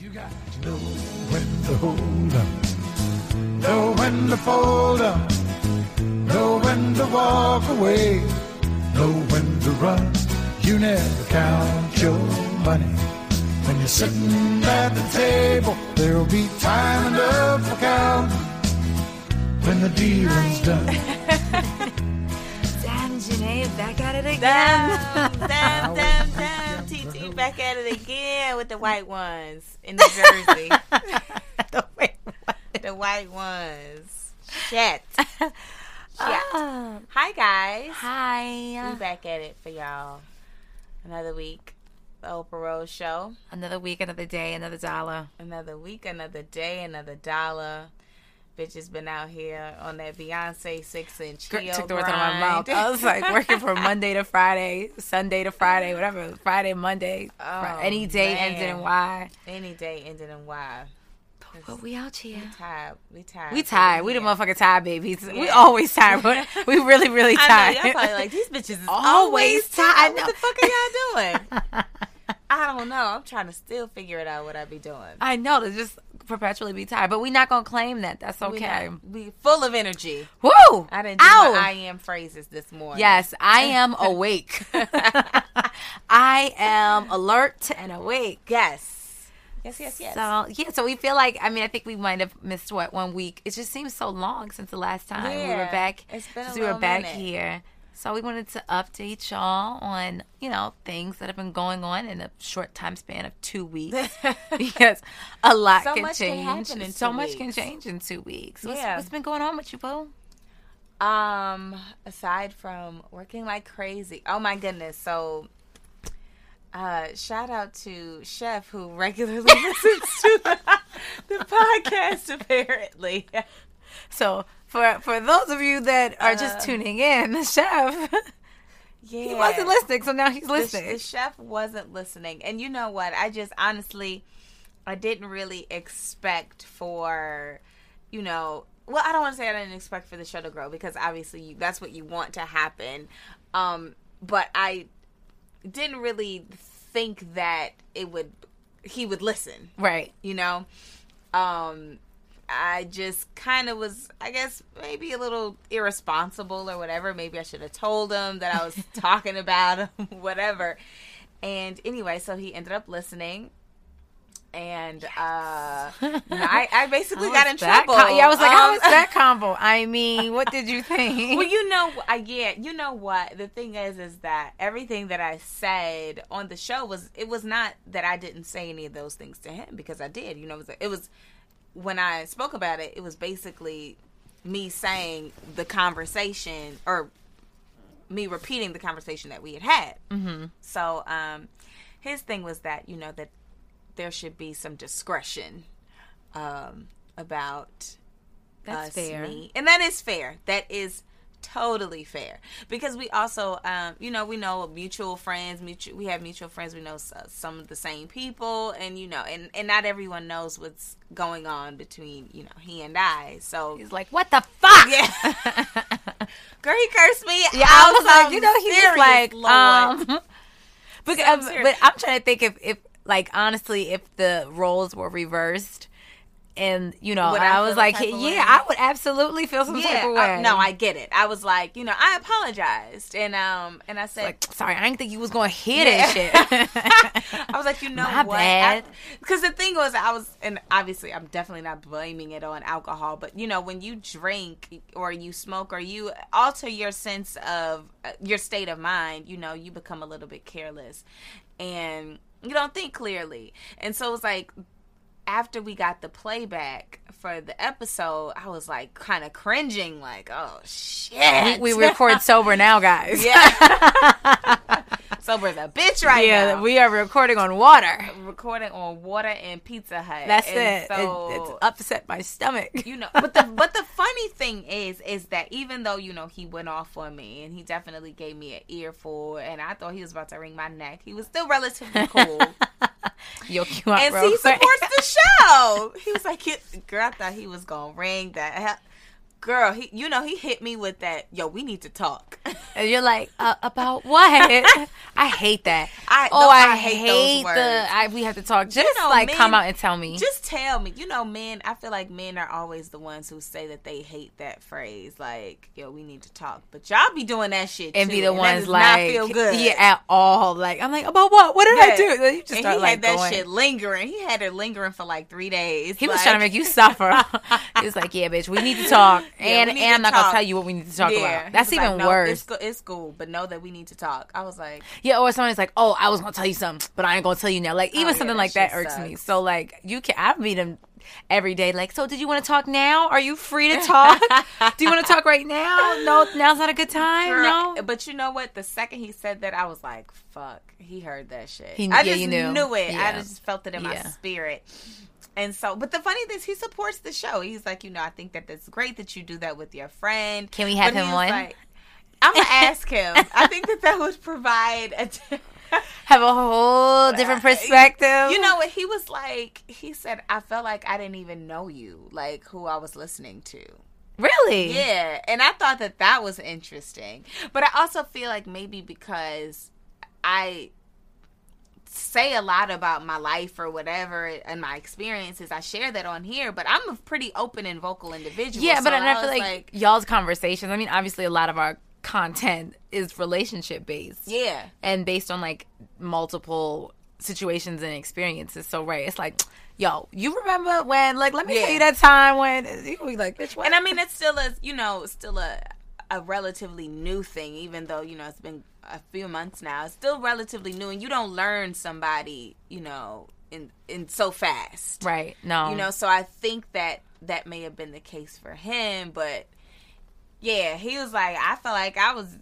You got to know when to hold up, know when to fold up, know when to walk away, know when to run. You never count your money. When you're sitting at the table, there'll be time enough for counting when the dealing's done. Damn, Janae, back at it again. Damn, damn, damn, damn. TT back at it again with the white ones in New Jersey. the way the white ones. Shit. Shit. Ah. Hi, guys. Hi. We back at it for y'all. Another week. The Oprah Rose Show. Another week, another day, another dollar. Another week, another day, another dollar. Bitch has been out here on that Beyonce six inch Gr- heel Took the words out of my mouth. I was like working from Monday to Friday, Sunday to Friday, whatever. Friday, Monday, Oh, any day man. ended in Y. Any day ended in Y. But we out here. We tired. We tired. We tired. We the Yeah. motherfucking tired babies. We always tired, but we really, really I tired. know, y'all probably like these bitches is Always tired. What the fuck are y'all doing? I don't know. I'm trying to still figure it out what I be doing. I know to just perpetually be tired, but we not gonna claim that. That's okay. not- We, full of energy. Woo! I didn't do Ow! my I am phrases this morning. Yes, I am awake. I am alert and awake. Yes. Yes, yes, yes. So yeah, so we feel like I mean I think we might have missed what one week. It just seems so long since the last time we were back. it's been a since we were back minute. here. So we wanted to update y'all on you know things that have been going on in a short time span of two weeks because a lot So can can change. in so much can change in two weeks. What's, Yeah. what's been going on with you, boo? Um, aside from working like crazy. Oh my goodness. So uh shout out to Chef who regularly listens to the, the podcast apparently. So for for those of you that are Uh, just tuning in, the chef Yeah. he wasn't listening, so now he's the, listening. the chef wasn't listening. And you know what? I just honestly, I didn't really expect for, you know, well, I don't want to say I didn't expect for the show to grow because obviously you, that's what you want to happen. Um, but I didn't really think that it would, he would listen right. you know um i just kind of was i guess maybe a little irresponsible or whatever maybe i should have told him that i was talking about him whatever and anyway so he ended up listening and uh I, I basically got in trouble com- yeah, I was like, how Um, was that combo? I mean, what did you think? well, you know, I yeah, you know what? The thing is, is that everything that I said on the show was it was not that I didn't say any of those things to him because I did. You know, it was, it was when I spoke about it. It was basically me saying the conversation or me repeating the conversation that we had had. Mm-hmm. So, um, his thing was that you know that there should be some discretion um, about That's us, fair. me. And that is fair. That is totally fair because we also um you know we know mutual friends mutual we have mutual friends we know some of the same people and you know and and not everyone knows what's going on between you know he and I so He's like, what the fuck? yeah girl he cursed me Yeah, I was like, you know, he was serious, like, Lord. um, because, I'm but I'm trying to think if, if, like, honestly, if the roles were reversed, and you know, I I was like, type of way? yeah, I would absolutely feel some type yeah of I- way. no I get it I was like you know I apologized and um and I said like, sorry, I didn't think you was gonna hear Yeah. that shit. I was like, you know My what? Because the thing was, I was, and obviously, I'm definitely not blaming it on alcohol, but you know, when you drink or you smoke or you alter your sense of uh, your state of mind, you know, you become a little bit careless and you don't think clearly. And so it was like, after we got the playback for the episode, I was like kind of cringing, like, oh shit. We, we record sober now, guys. yeah. Sober's the bitch right yeah, now. we are recording on water. recording on water and Pizza Hut. That's And it. So, it. It's upset my stomach. you know but the but the funny thing is is that even though you know he went off on me and he definitely gave me an earful and i thought he was about to wring my neck he was still relatively cool Yo, you out and he supports the show. He was like girl i thought he was gonna ring that girl he you know he hit me with that yo we need to talk And you're like, uh, about what? I hate that. I- oh, no, I, I hate hate, the. I, we have to talk. Just know, like men- come out and tell me. just tell me you know men i feel like men are always the ones who say that they hate that phrase like yo we need to talk but y'all be doing that shit and too, be the that ones like, not feel good yeah, at all. Like, I'm like, about what? What did I do? Then you just and start he like had that going. shit lingering. He had it lingering for like three days. He was trying to make you suffer. he was like, "Yeah, bitch, we need to talk, Yeah, and and I'm not gonna tell you what we need to talk Yeah. about. That's was like, even "No, worse." It's, go- it's cool, but know that we need to talk. I was like, Yeah, or somebody's like, "Oh, I was gonna tell you something, but I ain't gonna tell you now." Like even oh, yeah, something like that irks me. So like you can, I meet him every day. Like, so did you want to talk now? Are you free to talk? Do you want to talk right now? No, now's not a good time. girl, no. But you know what? The second he said that, I was like, fuck. He heard that shit. He- I yeah, just you knew. it. Yeah. I just felt it in my spirit. And so, but the funny thing is, he supports the show. He's like, you know, I think that that's great that you do that with your friend. Can we have But him on? Like, I'm gonna ask him. I think that that would provide a. Have a whole different perspective. You know what? He was like, he said, I felt like I didn't even know you, like who I was listening to. really? Yeah. And I thought that that was interesting. But I also feel like maybe because I say a lot about my life or whatever and my experiences, I share that on here, but I'm a pretty open and vocal individual. Yeah, but so and I feel was like, y'all's conversations. I mean, obviously, a lot of our content is relationship based. yeah. and based on like multiple situations and experiences. So right, it's like, yo, you remember when? Like, let me Yeah. tell you that time when you be like, bitch, what? And I mean, it's still a you know still a a relatively new thing, even though you know it's been a few months now. It's still relatively new, and you don't learn somebody you know in in so fast, right? No, You know, so I think that that may have been the case for him, but yeah, he was like, I felt like I was.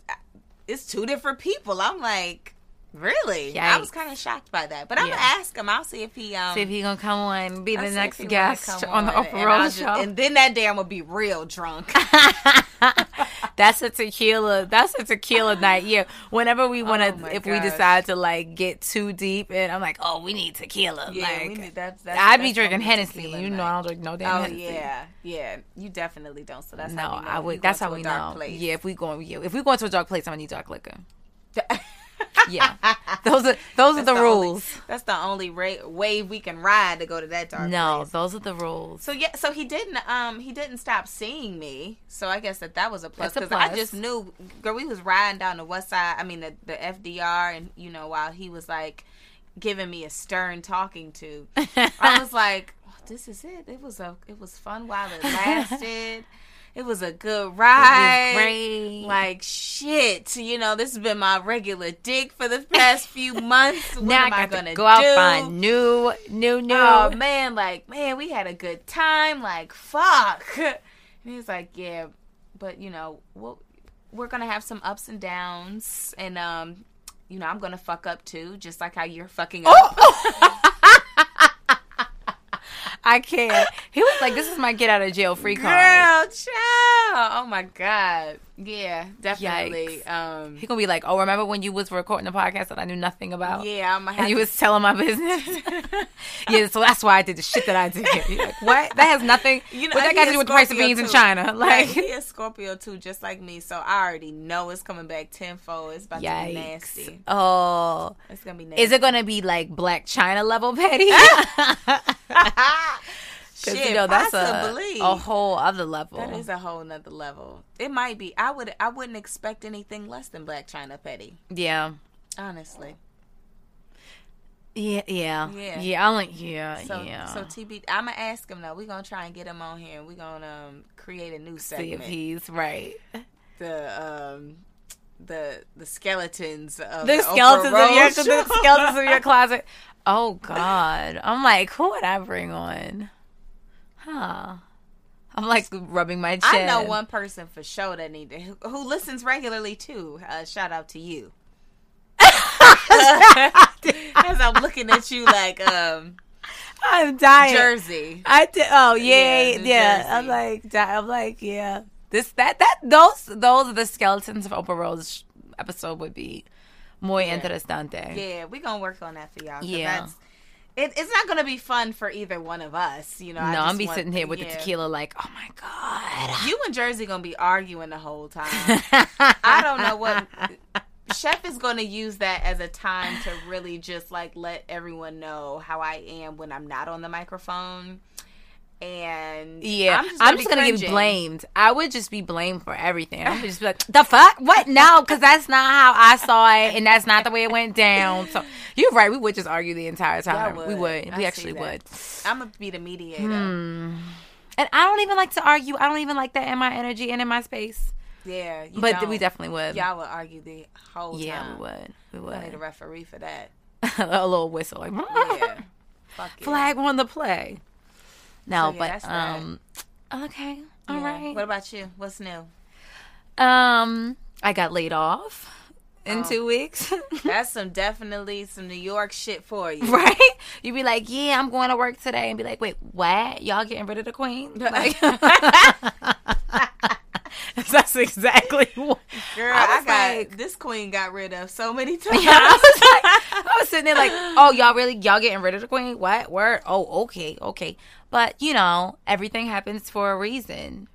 It's two different people. I'm like. Really? I was kind of shocked by that, but I'm Yeah. gonna ask him. I'll see if he um See if he gonna come on, be I'll the next if he wanna guest come on the Oprah and I'll Rose ju- show. and then that day I'm gonna be real drunk. that's a tequila. That's a tequila night. Yeah. Whenever we want to, Oh if we decide to like get too deep, and I'm like, oh, we need tequila. Yeah, like, we need- that's- that's- I'd be drinking Hennessy. You know. I don't drink no damn Oh Hennessy. yeah, yeah. You definitely don't. So that's No, how we know I would. That's how we know. Place. Yeah, if we going, yeah, if we go into a dark place, I'm gonna need dark liquor. Yeah, those are those are That's the, only- rules. that's the only ra- wave we can ride to go to that dark no, place. those are the rules. So yeah, so he didn't um he didn't stop seeing me. So I guess that that was a plus because I just knew girl we was riding down the west side. I mean the the FDR and you know while he was like giving me a stern talking to, I was like, oh, this is it. It was a it was fun while it lasted. It was a good ride. Like shit, you know, this has been my regular dick for the past few months. What now am I I, gonna to go out do? find new, new, new. Oh man, like man, we had a good time. Like fuck. And he's like, yeah, but you know, we'll, we're gonna have some ups and downs, and um, you know, I'm gonna fuck up too, just like how you're fucking up. Oh! I can't. He was like, "This is my get out of jail free card." Girl, child. Oh my god. Yeah, definitely. Yikes. Um, He gonna be like, "Oh, remember when you was recording the podcast that I knew nothing about?" yeah, I'm gonna have And you to was telling my business. yeah, so that's why I did the shit that I did. You're like, what? That has nothing. You know, what that got to do with the price of Scorpio, beans in. China? Like, he is Scorpio too, just like me. So I already know it's coming back tenfold. It's about to be nasty. Oh, It's gonna be nasty. is it gonna be like Blac Chyna level petty? Because Shit, you know that's a, possibly. a whole other level. That is a whole nother level. It might be. I would. I wouldn't expect anything less than Blac Chyna Petty. yeah. Honestly. Yeah, yeah, Yeah. yeah. I'm like, yeah, So yeah. so TB. I'm gonna ask him though. We're gonna try and get him on here, and we're gonna um, create a new See if segment. he's right. the um, the the skeletons of the the skeletons of your the skeletons of your closet. Oh God, I'm like, who would I bring on? Huh? I'm like rubbing my chin. I know one person for sure that need to, who, who listens regularly too. Uh, shout out to you. As I'm looking at you like um I'm dying. Jersey. I did. Oh yeah, Yeah, yeah. I'm like, I'm like, yeah. This that that those those are the skeletons of Oprah Rose episode would be muy interesante. Yeah, we gonna work on that for y'all. Yeah. that's, it, it's not gonna be fun for either one of us. You know, No, I'm be want- sitting here with the tequila, like, oh my god. You and Jersey gonna be arguing the whole time. I don't know what Chef is gonna use that as a time to really just like let everyone know how I am when I'm not on the microphone. And Yeah, I'm I'm just just gonna, gonna, get blamed. I would just be blamed for everything. I would just be like, "The fuck? What? No, because that's not how I saw it, and that's not the way it went down." So you're right. We would just argue the entire time. Y'all We would. would. I We actually would. I'm gonna be the mediator. Hmm. And I don't even like to argue. I don't even like that in my energy and in my space. Yeah, you But don't. we definitely would. y'all would argue the whole yeah, time. Yeah, we would. We would. I need a referee for that. a little whistle, like Yeah, flag on the play. No, So, yeah, but um, okay, all Yeah. right. What about you? What's new? Um, I got laid off in Oh. two weeks. That's some definitely some New York shit for you. right? You'd be like, "Yeah, I'm going to work today," and be like, "Wait, what? Y'all getting rid of the queen?" Like, that's exactly what. Girl, I I, got like- this queen got rid of so many times. Yeah, I was like, was sitting there like, "Oh, y'all really y'all getting rid of the queen? What? Word? Oh, okay, okay." But you know, everything happens for a reason.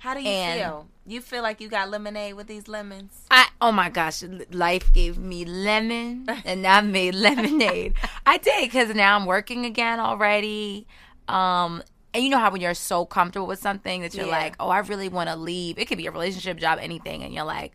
How do you And- feel? You feel like you got lemonade with these lemons? I oh my gosh, life gave me lemon and I made lemonade. I did because now I'm working again already. Um, and you know how when you're so comfortable with something that you're Yeah. like, oh, I really want to leave. It could be a relationship, job, anything, and you're like.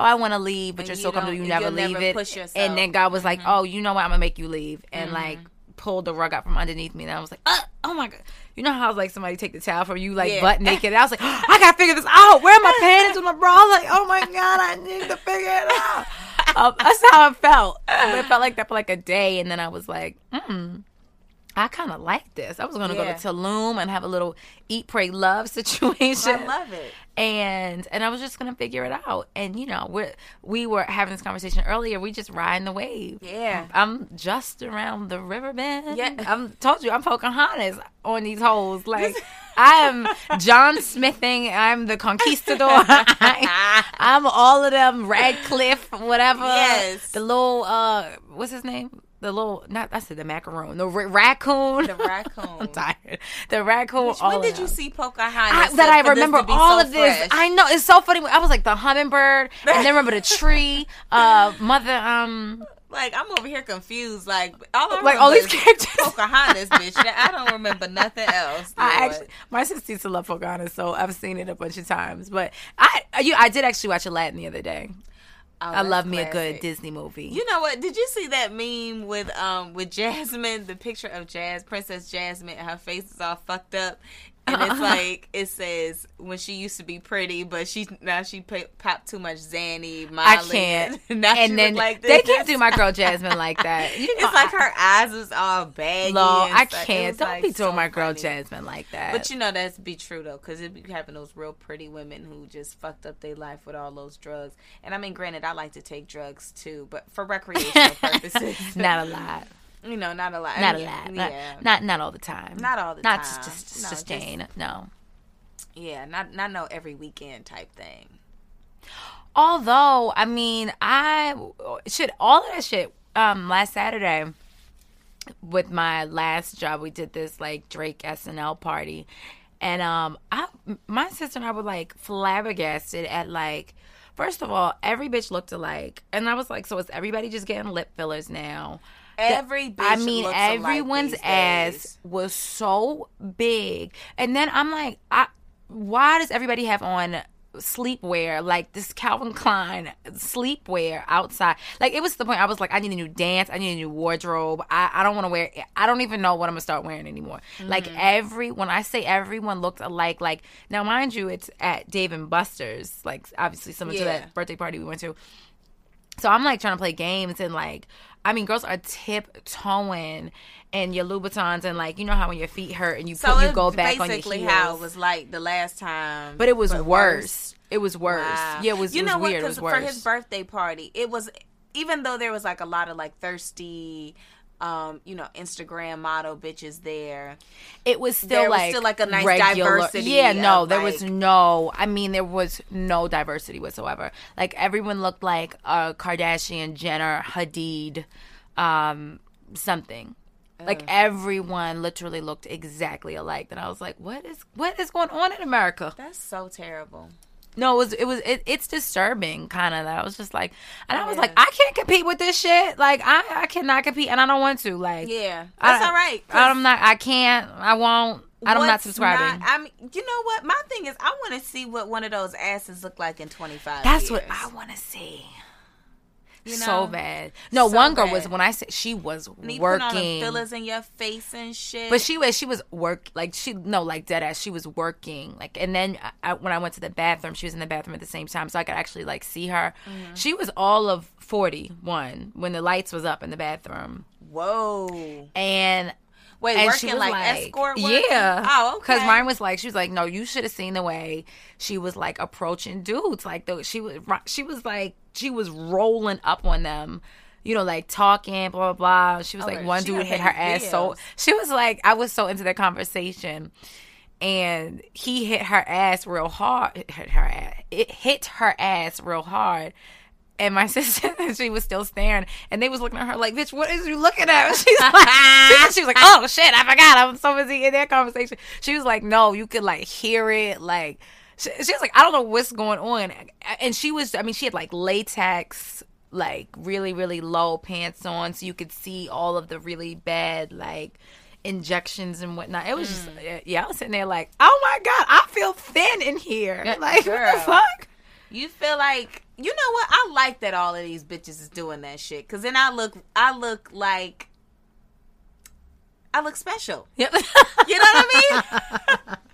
Oh, I want to leave, but And you're you so comfortable you never leave never it. And then God was like, "Oh, you know what? I'm gonna make you leave," and like pulled the rug out from underneath me. And I was like, uh, "Oh my god!" You know how like somebody take the towel from you like Yeah. butt naked? I was like, "I gotta figure this out. Where are my panties and my bra?" I was like, "Oh my god, I need to figure it out." um, that's how it felt. It felt like that for like a day, and then I was like, "Hmm." I kind of like this. I was going to Yeah. go to Tulum and have a little eat, pray, love situation I love it. And and I was just gonna figure it out. And you know, we we were having this conversation earlier. We just riding the wave. Yeah. I'm just around the river bend. Yeah. I'm told you I'm Pocahontas on these holes. Like I am John Smithing. I'm the conquistador. I, am all of them. Ratcliffe, whatever. Yes. The little uh, what's his name? The little not I said the macaroon. The ra- raccoon. The raccoon. I'm tired. The raccoon. All when did you see I, Pocahontas? that I remember all so of this. fresh? I know it's so funny. I was like the hummingbird, and then remember the tree. Uh, mother. Um, like I'm over here confused. Like all I like all these characters. Pocahontas, bitch. I don't remember nothing else. I actually, my sister used to love Pocahontas, so I've seen it a bunch of times. But I, you, I did actually watch Aladdin the other day. Oh, I love me a good. Disney movie. You know what? Did you see that meme with um with Jasmine? The picture of Jazz Princess Jasmine, and her face is all fucked up, and it's uh-uh. like it says when she used to be pretty, but she now she popped too much Xanny, Molly. I can't. and look then like they can't do my girl Jasmine like that. You know, It's like her eyes was all baggy. And I can't. Don't like, be doing so my girl funny. Jasmine like that. But you know that's be true though, because it be having those real pretty women who just fucked up their life with all those drugs. And I mean, granted, I like to take drugs too, but for recreational purposes. not a lot. You know, not a lot. Not a lot. Not, Yeah, not not all the time. Not all the not time. just just, No, just just- No. yeah, not not no every weekend type thing. Although, I mean, I should all of that shit. Um, last Saturday with my last job, we did this like Drake SNL party, and um, I my sister and I were like flabbergasted at like. First of all, every bitch looked alike, and I was like, "So is everybody just getting lip fillers now?" Every bitch I mean, everyone's ass days. was so big, and then I'm like, I, why does everybody have on sleepwear, like this Calvin Klein sleepwear outside. Like it was the point I was like, I need a new dance, I need a new wardrobe. I, I don't want to wear I don't even know what I'm gonna start wearing anymore. Like mm. every when I say everyone looked alike, like now mind you, it's at Dave and Buster's, like obviously similar to that birthday party we went to. So I'm like trying to play games and like I mean girls are tiptoeing and your Louboutins and like you know how when your feet hurt and you So put, you go back on your basically heels. how it was like the last time, but it was but worse. It was worse. Wow. Yeah, it was. You it was know what? weird. It was Because worse. for his birthday party, it was even though there was like a lot of like thirsty, um, you know, Instagram model bitches there. it was still there was like still, like, a nice regular- diversity Yeah, no, there was no. I mean, there was no diversity whatsoever. Like everyone looked like a Kardashian, Jenner, Hadid, um, something. Like everyone literally looked exactly alike. And I was like, "What is what is going on in America?" That's so terrible. No, it was it was it, it's disturbing kind of that I was just like and I oh, was Yeah. like I can't compete with this shit like I I cannot compete and I don't want to like Yeah, I- that's all right. I'm not I can't I won't I'm not subscribing. not- I mean, you know what? My thing is, I want to see what one of those asses look like in 25 That's what. I want to see. You so bad. No, So one girl was when I said she was And you put on them working. fillers in your face and shit. But she was she was work like she no like dead ass she was working like and then I, when I went to the bathroom she was in the bathroom at the same time so I could actually like see her. Mm-hmm. She was all of forty one when the lights was up in the bathroom whoa, and wait, and working she was like, like, escort work? yeah. Oh, okay. Because Ryan was like, she was like, no, you should have seen the way she was like approaching dudes. Like, the, she was, she was like, she was rolling up on them. You know, like talking, blah blah blah. She was Oh, like, one dude hit her ass so. She was like, I was so into their conversation, and he hit her ass real hard. Hit her ass. It hit her ass real hard. And my sister, she was still staring, and they was looking at her like, "Bitch, what is you looking at?" She's like, she was like, "Oh shit, I forgot. I'm so busy in that conversation." She was like, "No, you could like hear it, like." She, she was like, "I don't know what's going on," and she was, I mean, she had like latex, like really, really low pants on, so you could see all of the really bad, like injections and whatnot. It was just, mm. yeah, I was sitting there like, "Oh my god, I feel thin in here." Like, what girl. the fuck? You feel like you know what? I like that all of these bitches is doing that shit. Cause then I look, I look like, I look special. Yep. You know what I mean?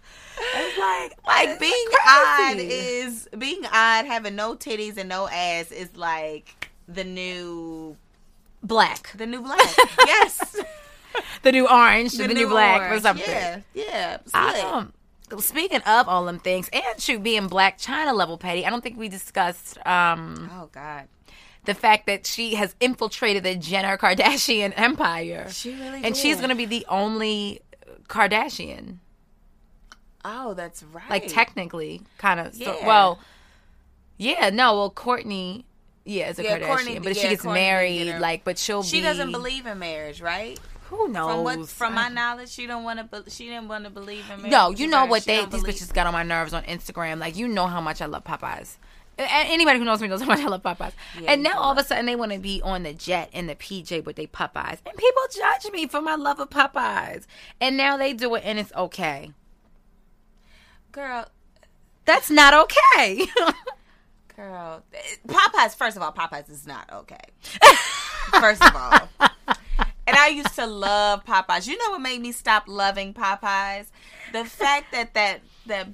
It's like, like being crazy. odd is being odd. Having no titties and no ass is like the new, black. the new black. yes, The new orange, the, new, black, or something. Yeah, yeah. I slick. Speaking of all them things, and shoot being Blac Chyna level petty, I don't think we discussed um, Oh God, the fact that she has infiltrated the Jenner Kardashian empire. She really and she's going to be the only Kardashian, oh that's right. like technically, kind of. So, Yeah. well, yeah, no, well, Kourtney, yeah, is a Yeah, Kardashian, Kourtney- but if yeah, she gets married, like, but she'll she be. doesn't believe in marriage, right? Who knows? From what, from my knowledge, she don't want to. She didn't want to believe in marriage. No, you know what she they these believe- bitches got on my nerves on Instagram. Like you know how much I love Popeyes. Anybody who knows me knows how much I love Popeyes. Yeah, and now all of a sudden they want to be on the jet in the PJ with they Popeyes, and people judge me for my love of Popeyes. And now they do it, and it's okay. girl. That's not okay. Girl, Popeyes. First of all, Popeyes is not okay. First of all, and I used to love Popeyes. You know what made me stop loving Popeyes? The fact that that that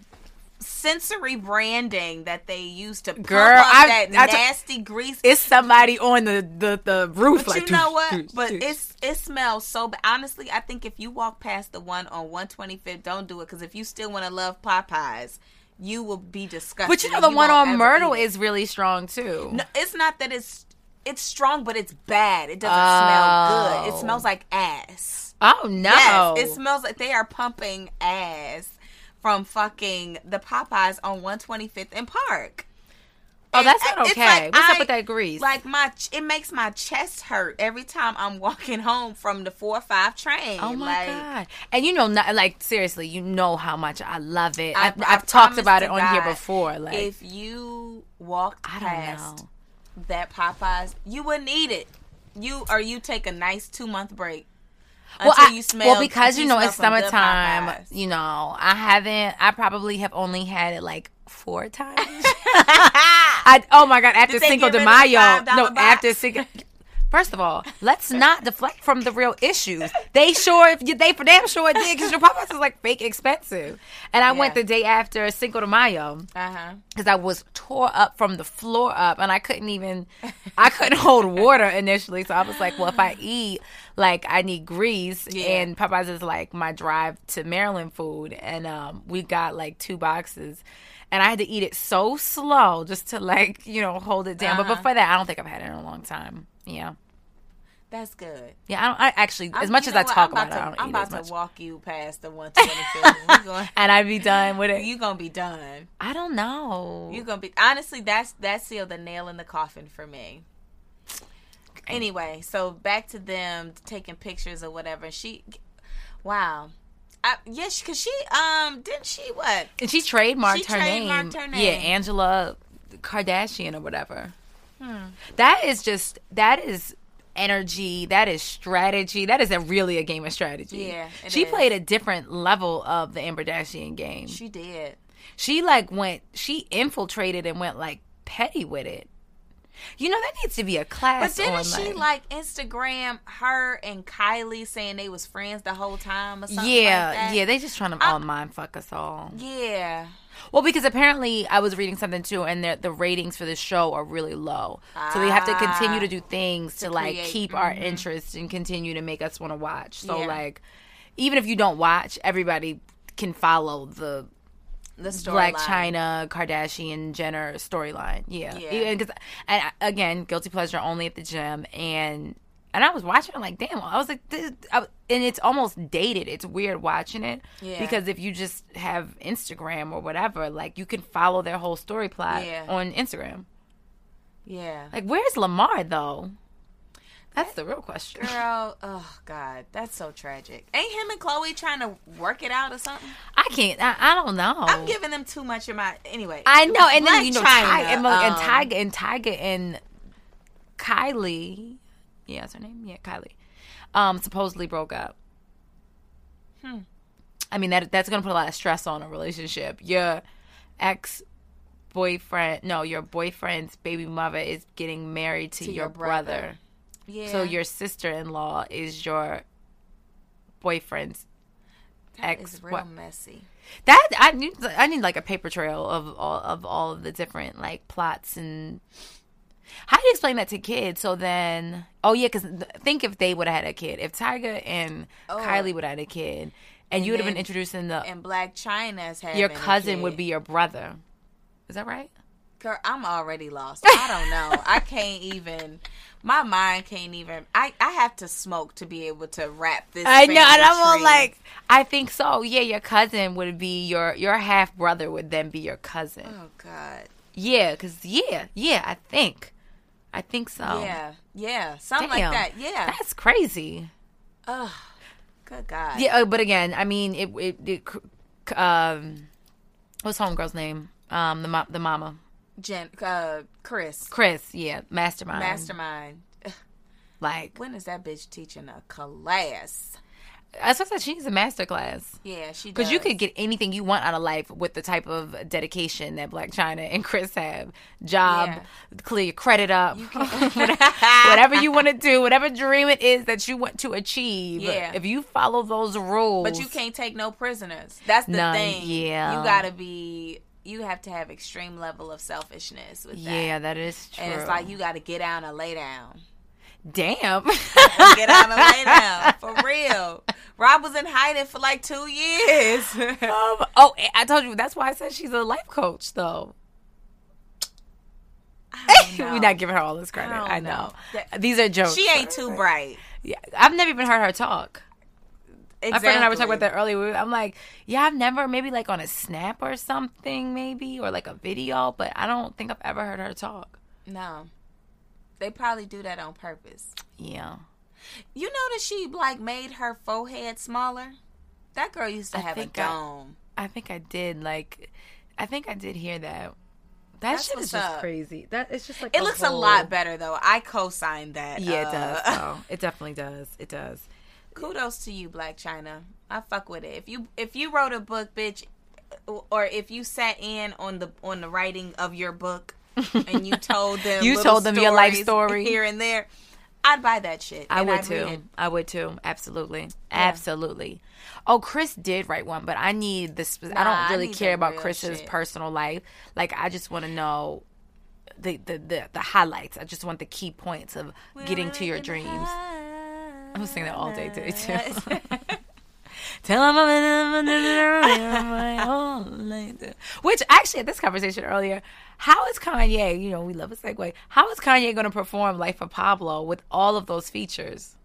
sensory branding that they used to pump Girl, up I- that I nasty grease. it's somebody on the the, the roof. But like, you know what? doosh, But it's it smells so bad. Honestly, I think if you walk past the one on 125th, don't do it because if you still want to love Popeyes, you will be disgusted. But you know the one on Myrtle is really strong too. No, it's not that it's it's strong, but it's bad. It doesn't smell good. It Oh. smells like ass. Oh no! Yes, it smells like they are pumping ass from fucking the Popeyes on 125th and Park. oh, And that's not okay. like What's I- up with that grease? Like my, it makes my chest hurt every time I'm walking home from the four or five train. Oh my like, god! And you know, not, like seriously, you know how much I love it. I- I've talked about it on here before. Like, if you walked I don't past know. That Popeyes, you wouldn't eat it. You or you take a nice two month break. well, until I, you smell. well, because until you know it's summertime. You know, I haven't. I probably have only had it like four times. I, oh my god! After Cinco de rid of the Mayo, no, box? after Cinco. First of all, let's not deflect from the real issues. They sure, if you, they for damn sure did, because your Popeyes is like fake expensive. And I went the day after Cinco de Mayo because I was tore up from the floor up, and I couldn't even, I couldn't hold water initially. So I was like, well, if I eat, like I need grease, Yeah. and Popeyes is like my drive to Maryland food, and um, we got like two boxes. And I had to eat it so slow just to like, you know, hold it down. But Uh-huh. before that, I don't think I've had it in a long time. Yeah. That's good. Yeah, I, don't, I actually, as I'm- much as I what? talk I'm about, it, I don't to, I'm eat about as to walk you past the 125. we going, and I'd be done with it. you gonna be done. I don't know. You're gonna be honestly. That's that sealed the nail in the coffin for me. Anyway, so back to them taking pictures or whatever. She, wow, I, yes, because she um didn't she what? And she trademarked She her trademarked name. her Yeah. Angela Kardashian or whatever. Hmm. That is just that is energy. That is strategy. That is a really a game of strategy. Yeah, she is. played a different level of the Amber Kardashian game. She, did. She like went. She infiltrated and went like petty with it. You know that needs to be a class. But didn't she like Instagram her and Kylie saying they was friends the whole time or something? Yeah, like that? yeah. They just trying to I- all mind fuck us all. yeah. Well, because apparently I was reading something too, and the, the ratings for the show are really low. so they have to continue Ah. to do things to, like create- keep our interest and continue to make us want to watch. So Yeah. like, even if you don't watch, everybody can follow the The story Black line. China Kardashian Jenner storyline. Yeah, Yeah. And 'cause- and again, guilty pleasure only at the gym, and and I was watching it like, damn. I was like, this, I, and it's almost dated. It's weird watching it Yeah. because if you just have Instagram or whatever, like you can follow their whole story plot Yeah. on Instagram. Yeah. Like, where's Lamar though? That's the real question. Girl, oh God, that's so tragic. Ain't him and Khloe trying to work it out or something? I can't. I, I don't know. I'm giving them too much of my anyway. I know, and then you know, Chyna, and, look, and um, Tyga and Tyga and Kylie, yeah, that's her name, yeah, Kylie, um, supposedly broke up. Hmm. I mean that that's gonna put a lot of stress on a relationship. Your ex boyfriend, no, your boyfriend's baby mother is getting married to, To your, your brother. brother. Yeah. So your sister in law is your boyfriend's ex- is real what- messy. that I need I need like a paper trail of all of all of the different like plots and how do you explain that to kids? So then, oh yeah, because think if they would have had a kid, if Tyga and oh. Kylie would have had a kid, and, you would have been then- introducing the And Blac Chyna's having your cousin would be your brother. Is that right? Girl, I'm already lost. I don't know. I can't even. My mind can't even. I I have to smoke to be able to wrap this. I know, and I'm all like, I think so. Yeah, your cousin would be your your half brother would then be your cousin. oh God. Yeah, because yeah, yeah, I think, I think so. Yeah, yeah, something Damn. like that. Yeah. that's crazy. Ugh. Good God. Yeah, uh, but again, I mean, it it, it um, what's homegirl's name? Um, the mo- the mama, Jen, uh, Kris, Kris. Yeah, mastermind. mastermind. Like, When is that bitch teaching a class? I was like, she's a master class. Yeah, she. Because you could get anything you want out of life with the type of dedication that Blac Chyna and Kris have. Job, Yeah. clear your credit up, whatever you want to do, whatever dream it is that you want to achieve. Yeah. If you follow those rules. But you can't take no prisoners. That's the None, thing. yeah. You gotta be. You have to have extreme level of selfishness with that. Yeah, that is true. And it's like you got to get down and lay down. Damn. get down and lay down for real. Rob was in hiding for like two years. Um, oh, I told you that's why I said she's a life coach, though. We're not giving her all this credit. I I, know. know. These are jokes. she ain't too bright. Yeah, I've never even heard her talk. Exactly. My friend and I were talking about that earlier. We- I'm like, yeah, I've never, maybe like on a snap or something, maybe, or like a video, but I don't think I've ever heard her talk. No, they probably do that on purpose. Yeah. You know that she like made her forehead smaller. That girl used to I have a think I- dome. I think I did. Like, I think I did hear that. That That's shit is just up. crazy. That it's just like It the looks a lot better though. I co-signed that. Yeah, it uh, does. Oh, it definitely does. It does. Kudos to you, Blac Chyna. I fuck with it. If you if you wrote a book, bitch, or if you sat in on the on the writing of your book and you told them You told them your life story. here and there, I'd buy that shit. I would I'd too. I would too. Absolutely. Absolutely. Oh, Kris did write one, but I need this. I Nah, don't really need care about Kris's shit. personal life. Like, I just want to know the, the the the highlights. I just want the key points of getting to your dreams. I was singing that all day today too. Tell him I'm in my own. Which actually, at this conversation earlier, how is Kanye? You know, we love a segue. How is Kanye going to perform "Life of Pablo" with all of those features,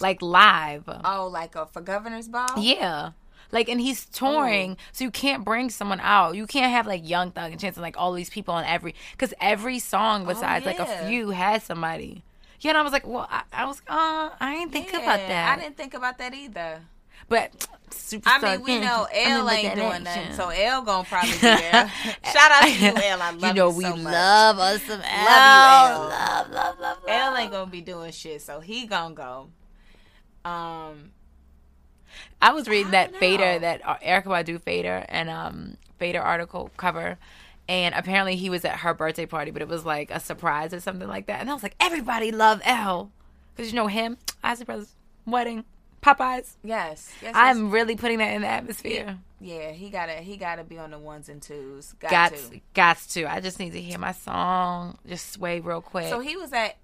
like live? oh, like uh, for governor's ball. Yeah. Like and he's touring, so you can't bring someone out. You can't have like Young Thug and Chance and like all these people on every because every song besides like a few has somebody. Yeah, and I was like, well, I, I was, uh, I didn't think about that. I didn't think about that either. But superstar. I mean, we know L ain't doing that that, so L gonna probably be there. Shout out to you, L. I love you know you we so love us some L. L. Love, love, love, L ain't gonna be doing shit, so he gonna go. Um, I was reading that don't Fader, that Erykah Badu Fader and um Fader article cover, and apparently he was at her birthday party, but it was like a surprise or something like that. And I was like, everybody love L, because you know him, Isaac Brothers wedding, Popeyes. yes, yes, yes. I'm really putting that in the atmosphere. yeah. He gotta he gotta be on the ones and twos. Got, Got to. got to. I just need to hear my song just sway real quick. So he was at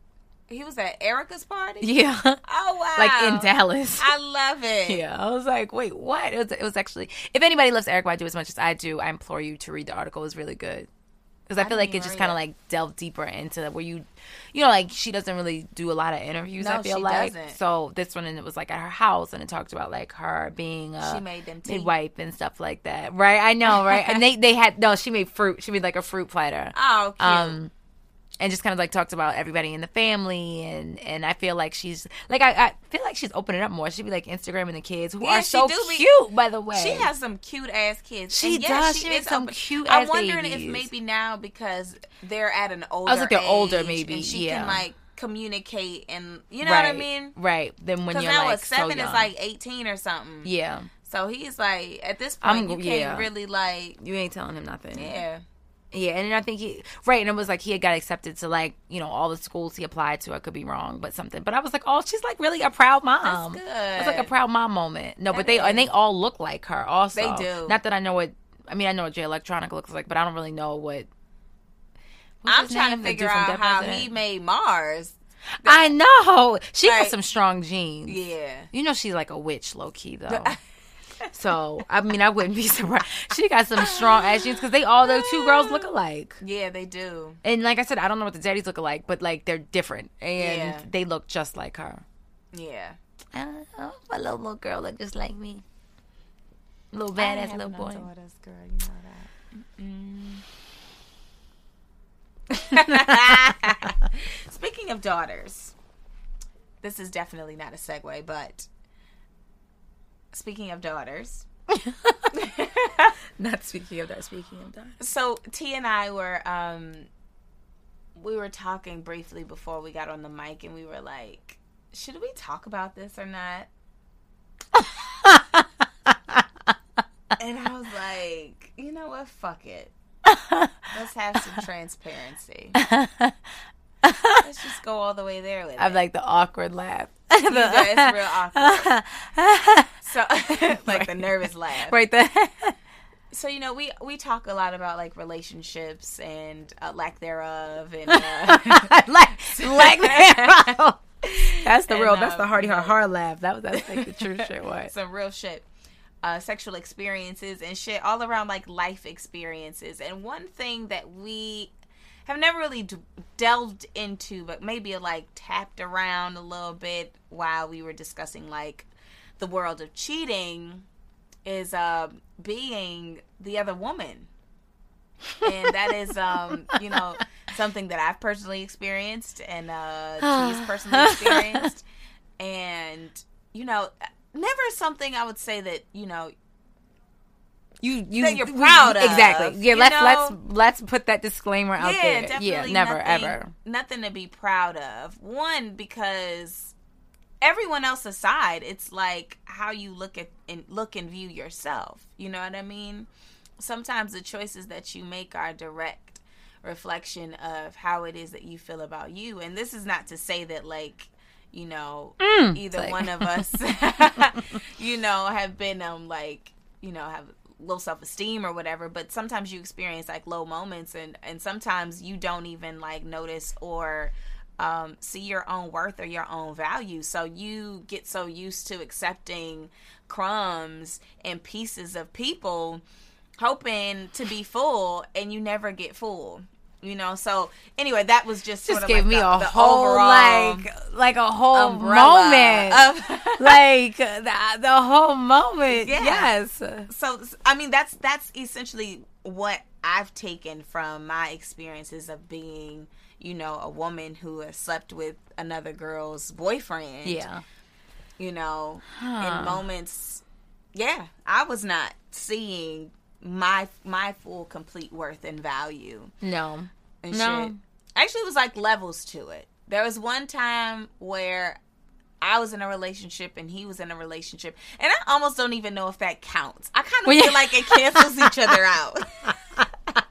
he was at Erykah's party. yeah, Oh wow! like in Dallas. I love it. Yeah, I was like, wait, what? It was, it was actually, if anybody loves Erykah Badu as much as I do, I implore you to read the article. It was really good. Because I feel like it just kind of like delved deeper into where you, you know, like she doesn't really do a lot of interviews. I feel she like doesn't. so this one and it was like at her house and it talked about like her being a She made them tea. midwife and stuff like that. Right? I know, right? and they they had no, she made fruit. She made like a fruit platter. Oh, cute. Um, and just kind of like talked about everybody in the family and and I feel like she's like I, I feel like she's opening up more. She'd be like Instagramming the kids who Yeah, are so be- cute, by the way. She has some cute ass kids. She And yes, does. She, She has some open- cute I'm wondering if maybe now because they're at an older. Age. I was like they're older, maybe, and she yeah. can like communicate and you know right, what I mean. Right. Then when you're now like a seven so is like eighteen or something. yeah, So he's like at this point I'm- you can't yeah. really like you ain't telling him nothing. yeah. Yeah, and I think he right, and it was like he had got accepted to like you know all the schools he applied to. I could be wrong, but something. But I was like, oh, she's like really a proud mom. good. It's like a proud mom moment. No, but That they and they all look like her. Also, They do. Not that I know what. I mean, I know what Jay Electronica looks like, but I don't really know what. I'm trying to figure out how he made Mars. I know she has some strong genes. Yeah. You know she's like a witch, low key though. So I mean, I wouldn't be surprised. She got some strong ass genes because they all the two girls look alike. Yeah, they do. And like I said, I don't know what the daddies look like, but like they're different and Yeah. they look just like her. Yeah. Oh, my little little girl look just like me. Little I ain't badass little boy. daughters, girl. You know that. Speaking of daughters, this is definitely not a segue, but speaking of daughters, Not speaking of that. Speaking of that. so T and I were um we were talking briefly before we got on the mic and we were like, should we talk about this or not? and I was like, you know what? Fuck it. Let's have some transparency. Let's just go all the way there with I'm it. like the awkward laugh. You it's real awkward. So, like the nervous laugh. right there. So you know, we we talk a lot about like relationships and uh, lack thereof, and uh, like like that. That's the And, real. That's the um, hardy hard hard laugh. That was that's like the true shit. What? some real shit. Uh, sexual experiences and shit all around like life experiences. And one thing that we have never really d- delved into, but maybe like tapped around a little bit while we were discussing like the world of cheating is uh, being the other woman. and that is um you know something that I've personally experienced and uh she's personally experienced and you know never something I would say that you know You you That you're we- proud of, exactly. Yeah, let's know? let's let's put that disclaimer out yeah there. definitely yeah, never nothing, ever. nothing to be proud of one because everyone else aside, it's like how you look at and look and view yourself. You know what I mean? Sometimes the choices that you make are direct reflection of how it is that you feel about you. And this is not to say that like you know either like- one of us you know have been um like you know have low self-esteem or whatever but sometimes you experience like low moments and and sometimes you don't even like notice or um, see your own worth or your own value. So you get so used to accepting crumbs and pieces of people hoping to be full and you never get full you know? So anyway that was just sort just of gave like me the, a the whole like like a whole moment. of- like the, the whole moment. Yeah. yes. So i mean that's that's essentially what i've taken from my experiences of being you know a woman who has slept with another girl's boyfriend. Yeah. You know Huh. in moments yeah i was not seeing my my full complete worth and value no and No. shit. Actually, it was like levels to it. There was one time where I was in a relationship and he was in a relationship, and I almost don't even know if that counts. I kind of Well, feel yeah. like it cancels each other out.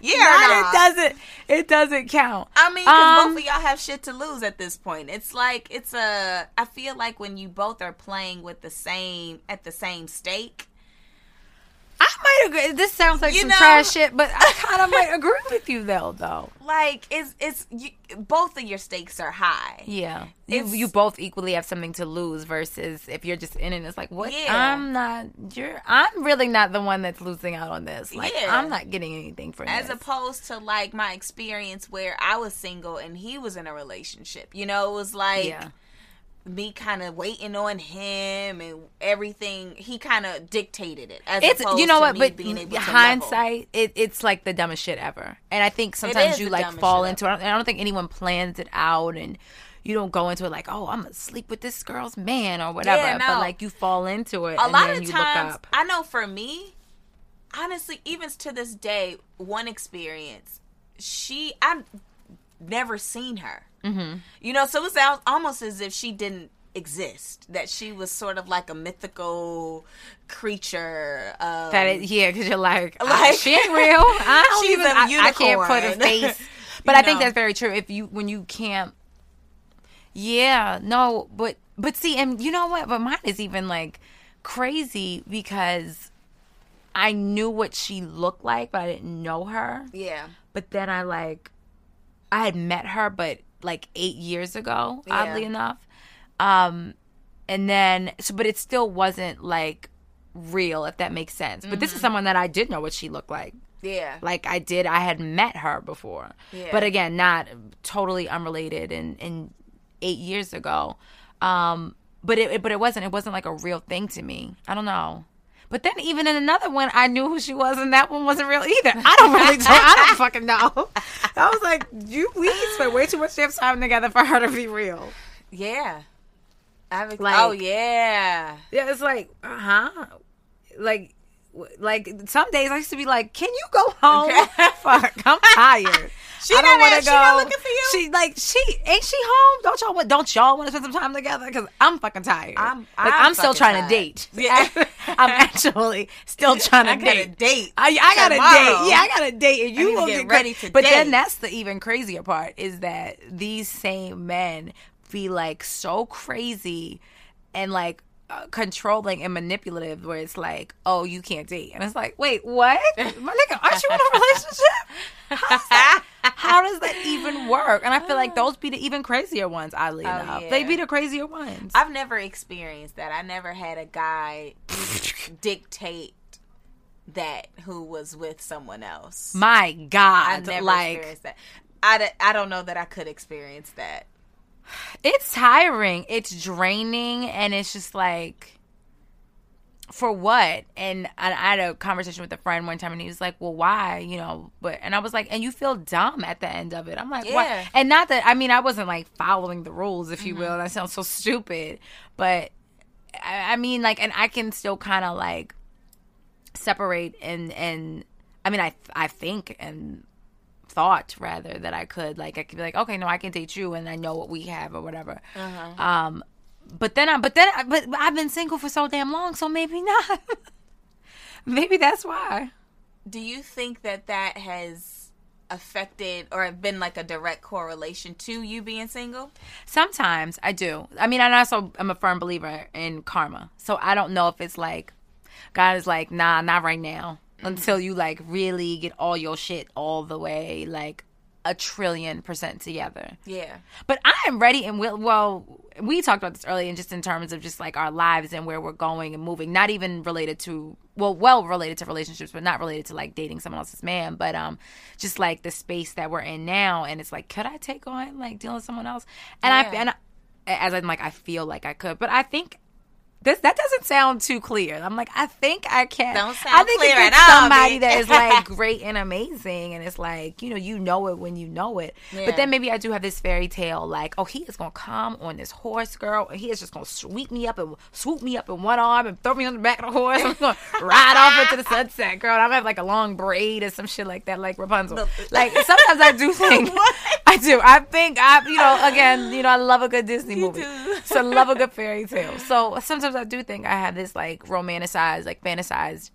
yeah, or Not- not? it doesn't it doesn't count I mean, because Um, both of y'all have shit to lose at this point. It's like it's a. I feel like when you both are playing with the same at the same stake. I might agree. This sounds like You some know- trash shit, but I kind of might agree with you though. Though, Like it's it's you, both of your stakes are high. yeah, you you both equally have something to lose. Versus if you're just in it, it's like, what? Yeah. I'm not. You're. I'm really not the one that's losing out on this. Like, Yeah. I'm not getting anything from as this. opposed to like my experience where I was single and he was in a relationship. You know, it was like yeah, me kind of waiting on him and everything. He kind of dictated it. As it's you know what, but being able to hindsight, it, it's like the dumbest shit ever. And I think sometimes you like fall into it. I don't- think anyone plans it out and. You don't go into it like, oh, I'm gonna sleep with this girl's man or whatever. Yeah, no. But like you fall into it, a and lot of times. I know for me, honestly, even to this day, one experience, she I've never seen her. Mm-hmm. You know, so it's al- almost as if she didn't exist. That she was sort of like a mythical creature. Of, That yeah, because you're like, like Like- she ain't real. I don't She's even. a I, I can't put a face. But I think that's very true. If you when you can't, yeah, no, but but see, and you know what? But mine is even like crazy because I knew what she looked like, but I didn't know her. yeah, But then I like, I had met her, but like eight years ago, Yeah. oddly enough. Um, and then so, but it still wasn't like real, if that makes sense. But Mm-hmm. this is someone that I did know what she looked like. yeah, Like I did, I had met her before, Yeah. but again, not totally unrelated. And and eight years ago, um, but it, it but it wasn't it wasn't like a real thing to me. I don't know. But then even in another one, I knew who she was, and that one wasn't real either. I don't really, I don't fucking know. I was like, you, we spent way too much damn time together for her to be real. yeah. I've, Like- oh yeah. Yeah, it's like, uh huh. Like, like some days I used to be like, "Can you go home? Fuck, I'm tired. She I don't want to she not looking for you? She like she ain't she home? Don't y'all want? Don't y'all want to spend some time together? Because I'm fucking tired. I'm- like I'm I'm, still trying tired. to date. Yeah. I'm actually still trying to I got a date. date. I, I got a date. Yeah, I got a date, and you will get get ready to But then that's the even crazier part is that these same men be like so crazy and like controlling and manipulative, where it's like, oh, you can't date, and it's like, wait, what? My nigga, aren't you in a relationship? That? How does that even work? And I feel like those be the even crazier ones. Oddly oh, enough, they Oh, yeah. be the crazier ones. I've never experienced that. I never had a guy dictate that who was with someone else. My God. God, never like experienced that. I, d- I don't know that I could experience that. It's tiring. It's draining and it's just like for what? And I, I had a conversation with a friend one time and he was like well why? You know but and i was like and you feel dumb at the end of it. I'm like Yeah. why and not that i mean i wasn't like following the rules if you mm-hmm. will. That sounds so stupid. But I, I mean like and i can still kind of like separate and and i mean i i think and thought rather that I could like I could be like okay no I can date you and I know what we have or whatever Uh-huh. um but then I, but then, I, but I've been single for so damn long, so maybe not. maybe that's why. Do you think that that has affected or been like a direct correlation to you being single? Sometimes I do. I mean, I also I'm a firm believer in karma. So I don't know if it's like God is like, nah, not right now. Until you like really get all your shit all the way like a trillion percent together. Yeah. But I am ready and will. Well, we talked about this earlier, and just in terms of just like our lives and where we're going and moving. Not even related to well, well related to relationships, but not related to like dating someone else's man. But um, just like the space that we're in now, and it's like, could I take on like dealing with someone else? And I and I, as I'm like, I feel like I could, but I think. This, that doesn't sound too clear. I'm like, I think I can. Don't I think clear if it's all, somebody bitch. that is like great and amazing, and it's like you know, you know it when you know it. Yeah. But then maybe I do have this fairy tale, like, oh, he is gonna come on this horse, girl, and he is just gonna sweep me up and swoop me up in one arm and throw me on the back of the horse. I'm gonna ride off into the sunset, girl. And I'm gonna have like a long braid or some shit like that, like Rapunzel. Like sometimes I do think, I do. I think I, you know, again, you know, I love a good Disney movie, so I love a good fairy tale. So sometimes I do think I have this like romanticized, like fantasized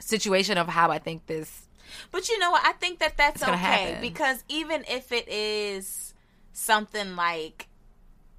situation of how I think this But you know what? I think that that's okay happen. because even if it is something like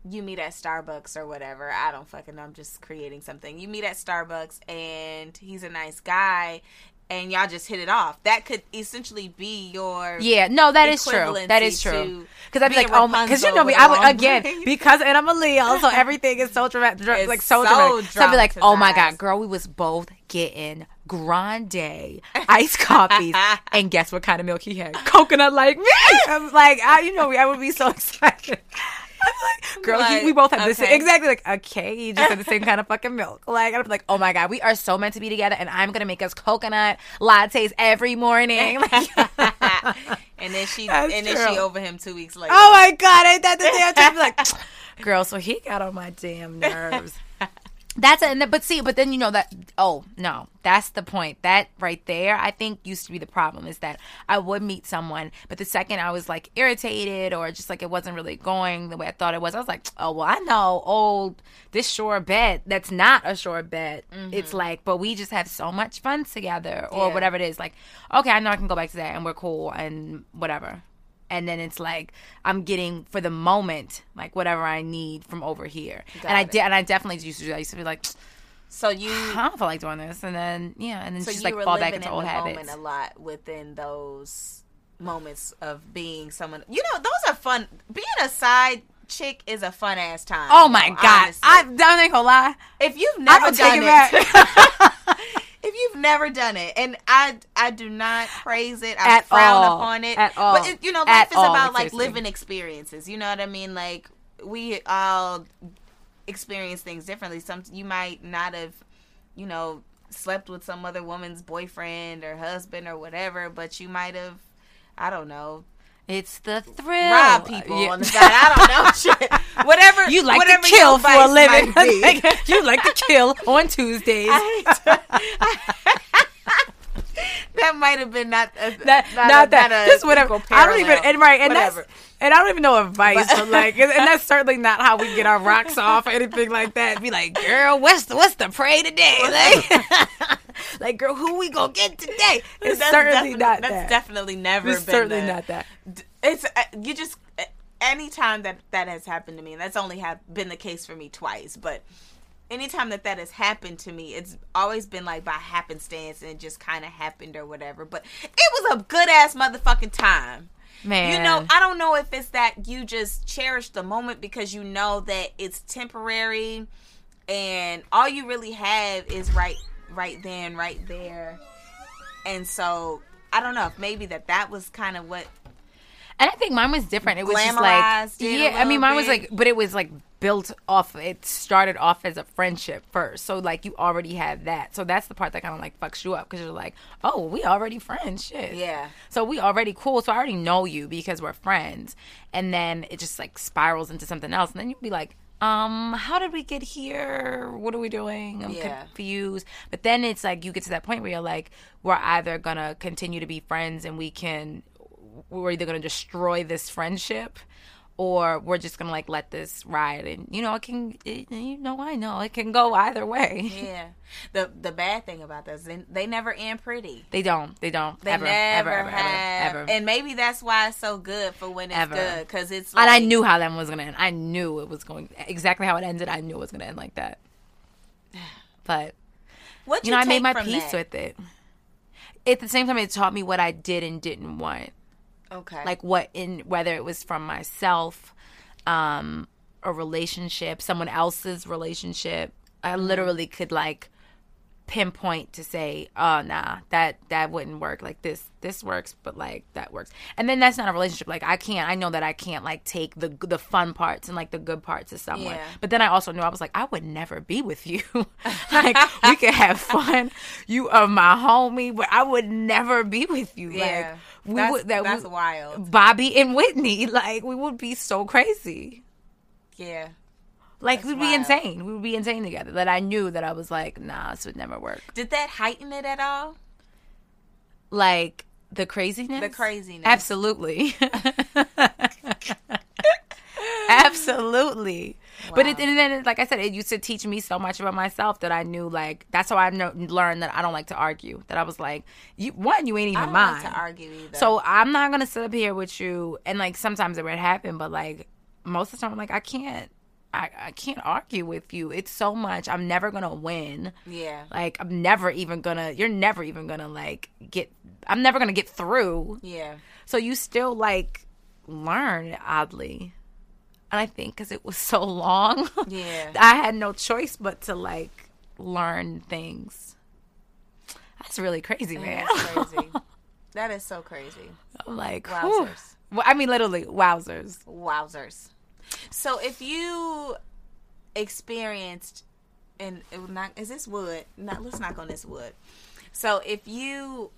you meet at Starbucks or whatever, I don't fucking know. I'm just creating something. You meet at Starbucks and he's a nice guy and y'all just hit it off. That could essentially be your Yeah, no, that is true. That is true. Because I'd be like, oh my, God. because you know me, I would again because and I'm a Leo, so everything is so dramatic, It's like so, so dramatic. So I'd be like, oh my god, girl, we was both getting grande iced coffees, and guess what kind of milk he had? Coconut like me. I'm like, I, you know, me, I would be so excited. I'm like, girl, he, we both have the same, exactly like okay, he just had the same kind of fucking milk. Like I'm like, oh my god, we are so meant to be together, and I'm gonna make us coconut lattes every morning. Like, and then she That's and then she over him two weeks later. Oh my god, ain't that the damn time? Like, girl, so he got on my damn nerves. That's it. But see, but then you know that. Oh no, that's the point. That right there, I think, used to be the problem. Is that I would meet someone, but the second I was like irritated or just like it wasn't really going the way I thought it was, I was like, oh well, I know old this sure bet that's not a sure bet. Mm-hmm. It's like, but we just have so much fun together, or Yeah. whatever it is. Like, okay, I know I can go back to that, and we're cool, and whatever and then it's like I'm getting for the moment like whatever I need from over here. and I did, and I definitely used to do that. I used to be like, So you I don't feel like doing this, and then yeah, and then so just like fall back into in old habits. a lot within those moments of being someone. You know, those are fun. Being a side chick is a fun ass time. Oh my know, god, honestly. I I ain't gonna lie. if you've never don't done it it, back. if you've never done it, and I I do not praise it, I At frown all. upon it At all. But it, you know, At life is all, about like seriously. living experiences. You know what I mean? Like we all experience things differently. Some you might not have, you know, slept with some other woman's boyfriend or husband or whatever, but you might have, I don't know, It's the thrill. robbed people Yeah. on the side. I don't know shit. Whatever You like whatever to kill for a living. you like to kill on Tuesdays. That might have been not a, that, not, not, a, that. not a Just whatever. I don't even and right and Whatever. that's and I don't even know advice, but, like and, that's certainly not how we get our rocks off or anything like that. Be like, girl, what's the what's the prey today? Like, like girl, who we gonna get today? It's That's certainly not That's that. definitely never it's been certainly the- not that. It's uh, you just uh, anytime that that has happened to me, and that's only have been the case for me twice, but anytime that that has happened to me, it's always been like by happenstance and it just kind of happened or whatever. But it was a good ass motherfucking time. Man, You know, I don't know if it's that you just cherish the moment because you know that it's temporary and all you really have is right right then, right there. And so, I don't know if maybe that that was kind of what And I think mine was different. It was just like Glamorized it a yeah. I mean, mine was like, but it was like built off. It started off as a friendship first, so like you already had that. So that's the part that kind of like fucks you up because you're like, oh, we already friends, shit. Yeah. So we already cool. So I already know you because we're friends, and then it just like spirals into something else, and then you'd be like. Um, how did we get here? What are we doing? I'm Yeah. confused. But then it's like you get to that point where you're like, we're either gonna continue to be friends and we can we're either going to destroy this friendship or we're just gonna like let this ride and you know it can it, you know i know it can go either way Yeah. The the bad thing about this, they, they never end pretty. they don't they don't They ever, never ever, ever, have, ever, ever. and maybe that's why it's so good for when it's Ever. good because it's. and i knew how that was gonna end i knew it was going exactly how it ended i knew it was gonna end like that but What you you know i made my peace that? with it at the same time it taught me what i did and didn't want Okay. like what in whether it was from myself um a relationship someone else's relationship i Mm-hmm. literally could like pinpoint to say oh nah that that wouldn't work like this this works but like that works and then that's not a relationship like i can't i know that i can't like take the the fun parts and like the good parts of someone Yeah. but then i also knew i was like i would never be with you like we could have fun you are my homie but i would never be with you yeah. like we that's would that that's we- wild. Bobby and Whitney. Like we would be so crazy. Yeah. Like That's we'd be insane. We would be insane together. That I knew that I was like, nah, this would never work. Did that heighten it at all? Like the craziness. The craziness. Absolutely. Absolutely. But it, and then, like I said, it used to teach me so much about myself that I knew, like, that's how I know, learned that I don't like to argue. That I was like, you, one, you ain't even I don't mine. like to argue either. So I'm not gonna sit up here with you, and like sometimes it would happen, but like most of the time, I'm like I can't, I, I can't argue with you. It's so much. I'm never gonna win. yeah. Like I'm never even gonna. You're never even gonna like get. I'm never gonna get through. Yeah. So you still like learn oddly, and I think because it was so long, Yeah. I had no choice but to like learn things. That's really crazy, man. That's crazy. that is so crazy. I'm like, whew. Wowzers. Well, I mean, literally, wowzers. Wowzers. So if you experienced and it would not is this wood? Not let's knock on this wood. So if you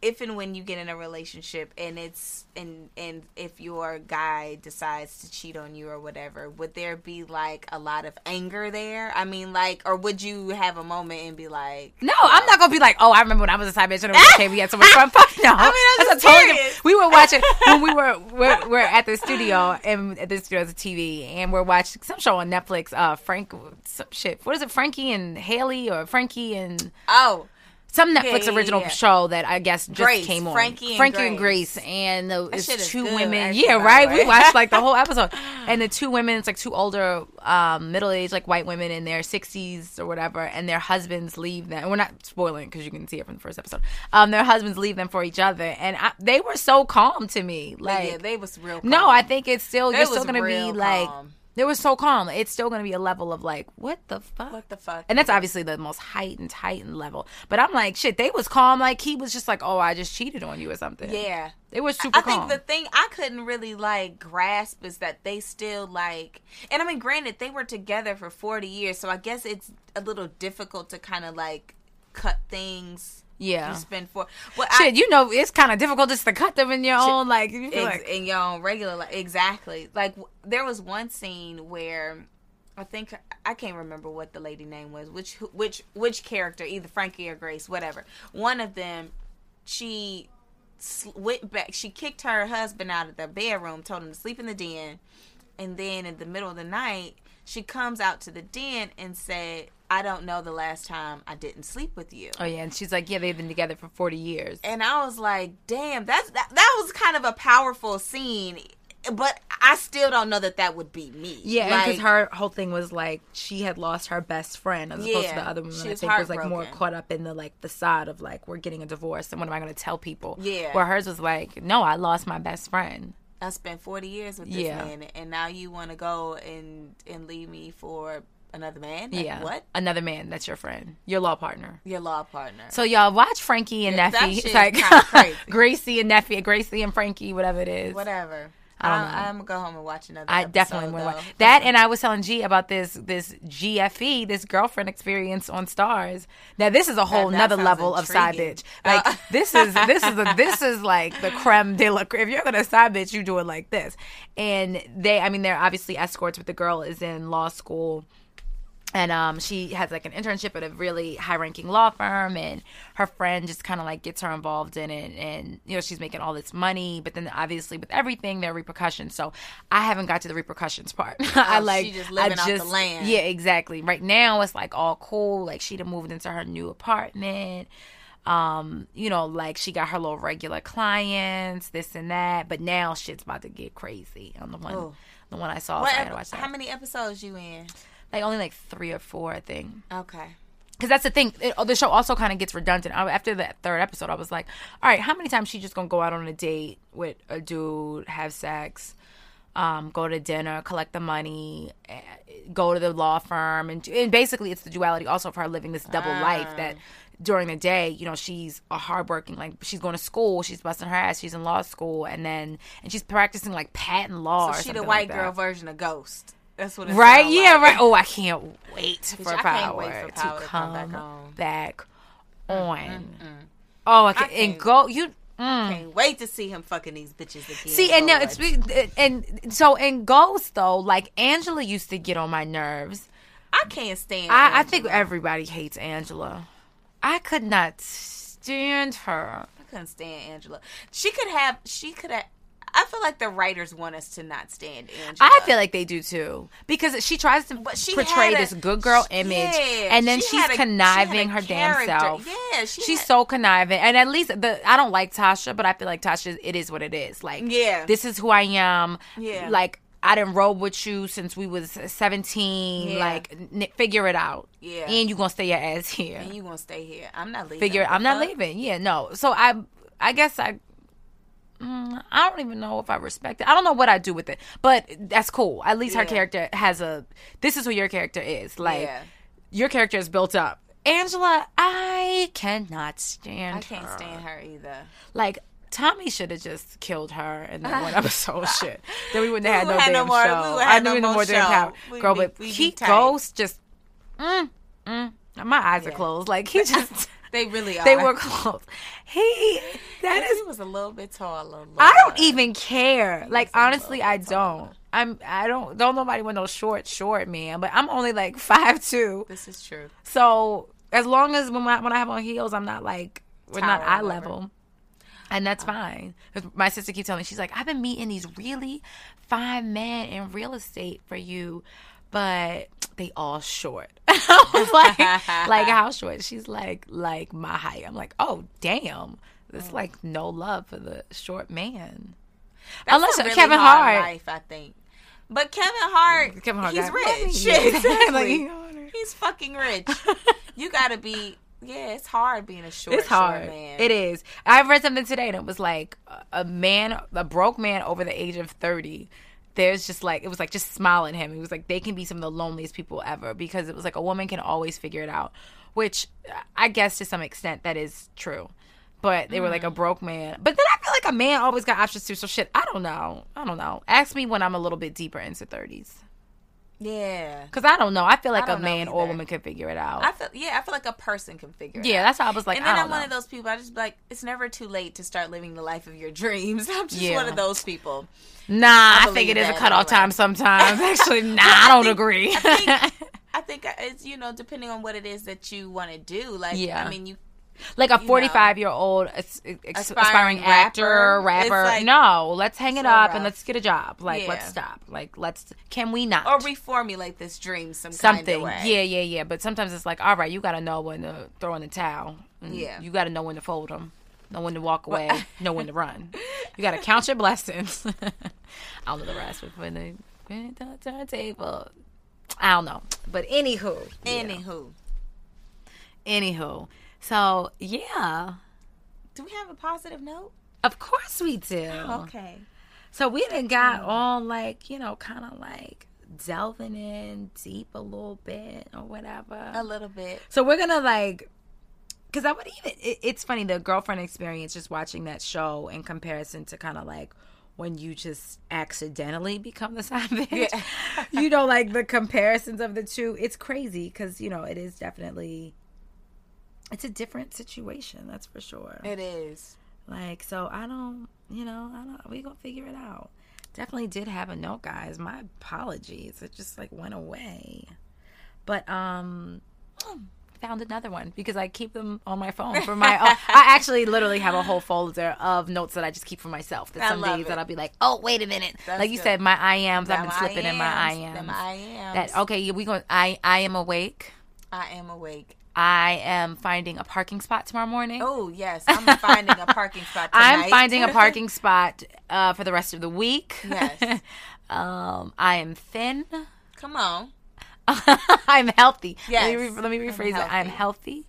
if and when you get in a relationship and it's and and if your guy decides to cheat on you or whatever, would there be like a lot of anger there? I mean like or would you have a moment and be like No, I'm not gonna be like, oh, I remember when I was a side bitch and okay. We had so much fun. Fuck no. I mean, That's totally We were watching when we were we're, we're at the studio and at the studio a TV and we're watching some show on Netflix. Uh, Frank, some shit. What is it? Frankie and Haley or Frankie and Oh, some Netflix yeah, original yeah. show that I guess just Grace, came on. Frankie and Frankie and Grace. Grace, and the, it's two good, women. yeah, right. We watched like the whole episode, and the two women. It's like two older, um, middle aged, like white women in their sixties or whatever, and their husbands leave them. We're not spoiling because you can see it from the first episode. Um, their husbands leave them for each other, and I, they were so calm to me. Like, yeah, they was real. Calm. no. I think it's still They you're still gonna be real like. Calm. was so calm. It's still going to be a level of like, what the fuck? What the fuck? And that's obviously the most heightened, heightened level. But I'm like, shit, they was calm. Like he was just like, oh, I just cheated on you or something. yeah. They was super I think calm. the thing I couldn't really like grasp is that they still like, and I mean, granted, they were together for forty years, so I guess it's a little difficult to kind of like cut things. Yeah. you spend for. But shit, you know, it's kind of difficult just to cut them in your own, like, you feel ex- like in your own regular life. Exactly. Like w- there was one scene where I think I can't remember what the lady name was, which which which character, either Frankie or Grace, whatever. One of them, she went back. She kicked her husband out of the bedroom, told him to sleep in the den, and then in the middle of the night, she comes out to the den and said, "I don't know the last time I didn't sleep with you." oh yeah, and she's like, yeah, they've been together for 40 years. and I was like, "Damn, that's that, that was kind of a powerful scene." But I still don't know that that would be me. Yeah, because Like, her whole thing was like she had lost her best friend as opposed to the other woman. she I think was like more caught up in the like facade of like we're getting a divorce and what am I going to tell people? Yeah. where hers was like, no, I lost my best friend. I spent forty years with this Yeah. man, and now you want to go and and leave me for another man? Like, yeah, what? Another man that's your friend, your law partner. Your law partner. So y'all watch Frankie and Yeah, Neffy. It's like. Gracie and Neffy, Gracie and Frankie, whatever it is. Whatever. I don't I'm, know. I'm gonna go home and watch another. I episode, definitely want to watch that. And I was telling G about this this GFE, this girlfriend experience on Starz. Now this is a whole that nother sounds level of side bitch. Like Uh. this is this is a, this is like the creme de la creme. If you're gonna side bitch, you do it like this. And they, I mean, they're obviously escorts, but the girl is in law school and um, she has like an internship at a really high ranking law firm and her friend just kind of like gets her involved in it and you know she's making all this money but then obviously with everything there are repercussions so i haven't got to the repercussions part i Oh, like she just living I off the land. yeah exactly right now it's like all cool like she'd have moved into her new apartment um you know like she got her little regular clients this and that but now shit's about to get crazy on the one Oh. the one i saw What, so I had to watch that. how many episodes you in? Like only like three or four i think Okay. because that's the thing. It, the show also kind of gets redundant. I, after that third episode, I was like, all right, how many times she just gonna go out on a date with a dude, have sex, um, go to dinner, collect the money, eh, go to the law firm, and, and basically it's the duality also of her living this double life that during the day, you know, she's a hardworking, like she's going to school, she's busting her ass, she's in law school, and then and she's practicing like patent law. So she the white like girl version of Ghost. That's what Right? Yeah, like. right. Oh, I can't wait for I power, can't wait for Power to come come back on. back on. Oh, I can, and can't- go you. mm. Can't wait to see him fucking these bitches again. See, and now it's and so in Ghost though, like Angela used to get on my nerves. I can't stand. I, I think everybody hates Angela. I could not stand her. I couldn't stand Angela. She could have. She could have. I feel like the writers want us to not stand Angela. I feel like they do too because she tries to But she portray a- this good girl she- image, yeah, and then she she's a- she conniving her damn self. Yeah, she she's had- so conniving, and at least the I don't like Tasha, but I feel like Tasha, it is what it is. Like, Yeah. this is who I am. Yeah. like I didn't roll with you since we was seventeen. Yeah. Like, n- figure it out. Yeah. and you gonna stay your ass here. And you gonna stay here? I'm not leaving. figure. I'm not leaving. Yeah, no. So I, I guess I. mm, I don't even know if I respect it. I don't know what I do with it, but that's cool. At least her character has a. This is who your character is. Like Yeah. your character is built up. Angela, I cannot stand. I can't her. stand her either. Like Tommy should have just killed her in that one episode. Shit, then we wouldn't have had no would damn no more- show. I knew no no more more damn power, girl. be- but he. Ghost just. Mm, mm, my eyes are closed. Like he just. They really are. They were close. He that He was a little bit taller. I don't even care. Like honestly, I don't. I'm I don't don't nobody want no short short man, but I'm only like five two. This is true. So as long as when I, when I have on heels, I'm not like we're not Tower eye over. level. And that's uh-huh. fine. 'Cause my sister keeps telling me, she's like, I've been meeting these really fine men in real estate for you, but they all short. I was like, like how short? She's like, like my height. I'm like, oh damn. It's mm. like no love for the short man. That's Unless a really Kevin Hart. life, I think. But Kevin Hart, mm, Kevin Hart he's rich. Yeah, exactly. like, he's fucking rich. you gotta be. Yeah, it's hard being a short. It's hard. Short man. It is. I read something today and it was like a- a man, a broke man over the age of 30. There's just like, it was like, just smile at him. It was like, they can be some of the loneliest people ever because it was like a woman can always figure it out, which I guess to some extent that is true. But they were like a Mm-hmm. broke man. But then I feel like a man always got options too. So shit, I don't know. I don't know. Ask me when I'm a little bit deeper into 30s. Yeah. Because I don't know. I feel like a man or a woman could figure it out. I feel yeah, I feel like a person can figure it out. yeah, out. that's how I was like, and I then I'm know. one of those people. I just be like, it's never too late to start living the life of your dreams. I'm just Yeah. one of those people. Nah, I, think it is a cutoff time sometimes. Actually, nah, I don't think- agree. I think, I think it's you know depending on what it is that you want to do. Like, Yeah. I mean, you like a know. 45 year old ex- ex- Aspiring aspiring, actor, rapper. Rapper. like no, let's hang it so up rough. and let's get a job. Like, Yeah. let's stop. Like, let's. Can we not? or reformulate this dream some Something. kind of way. Yeah, yeah, yeah. But sometimes it's like, all right, you got to know when to throw in the towel. Mm, yeah. You got to know when to fold them. Know when to walk away. know when to run. You got to count your blessings. I don't know the rest. But when they the turntable. I don't know. But anywho. yeah. Anywho, Anywho. So, yeah. do we have a positive note? Of course we do. Oh, okay. So we done got all like, you know, kind of like delving in deep a little bit or whatever. A little bit. So we're gonna like, because I would even. It, it's funny the girlfriend experience just watching that show in comparison to kind of like when you just accidentally become the side bitch. Yeah. you know, like the comparisons of the two. It's crazy because you know it is definitely. It's a different situation, that's for sure. It is. Like, so I don't, you know, I don't, we gonna figure it out. Definitely did have a note, guys. My apologies. It just like went away. but um found another one because I keep them on my phone for my. oh, I actually literally have a whole folder of notes that I just keep for myself. That some days it. that I'll be like, oh wait a minute, That's like you good. said, my I ams. I've been slipping in my I ams, ams. them I ams. That okay, we going. I I am awake. I am awake. I am finding a parking spot tomorrow morning. Oh yes, I'm finding a parking spot. Tonight. I'm finding a parking spot uh, for the rest of the week. Yes. um, I am thin. Come on, I'm healthy. Yes. Let me, re- let me I'm rephrase it. I'm healthy. healthy.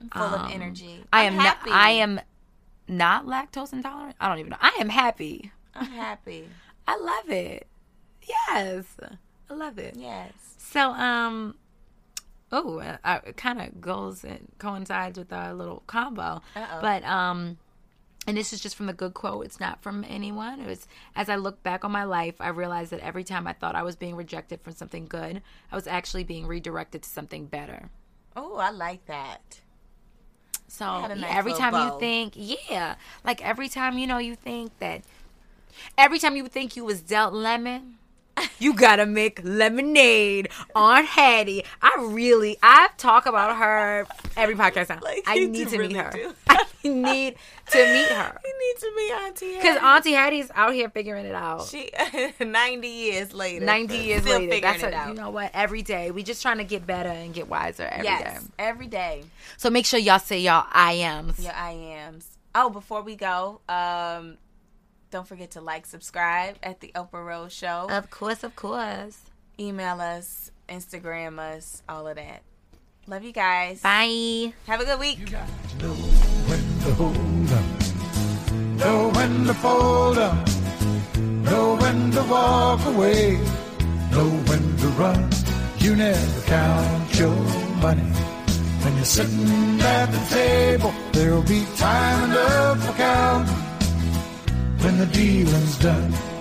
I'm full of energy. Um, I I'm am not. I am not lactose intolerant. I don't even know. I am happy. I'm happy. I love it. Yes, I love it. Yes. So, um, oh, it kind of goes and coincides with our little combo. Uh-oh. But um, and this is just from the good quote. It's not from anyone. It was as I look back on my life, I realized that every time I thought I was being rejected from something good, I was actually being redirected to something better. Oh, I like that. So yeah, nice every time you think, yeah, like every time you know you think that, every time you think you was dealt lemon, you gotta make lemonade. Aunt Hattie, I really, I talk about her every podcast now. Like, I need to meet really her. do. I need to meet her You need to meet Auntie. because Auntie Hattie's out here figuring it out. she ninety years later. 90 years still later, figuring that's it a, out. you know what? Every day, we just trying to get better and get wiser every day. yes, every day. So make sure y'all say y'all I ams. Your I ams. Oh, before we go, um, don't forget to like, subscribe at the Oprah Rose Show. Of course, of course. Email us, Instagram us, all of that. Love you guys. Bye. Have a good week. You got to know when to hold up, know when to fold up, know when to walk away, know when to run. You never count your money. When you're sitting at the table, there'll be time enough for counting when the dealing's done.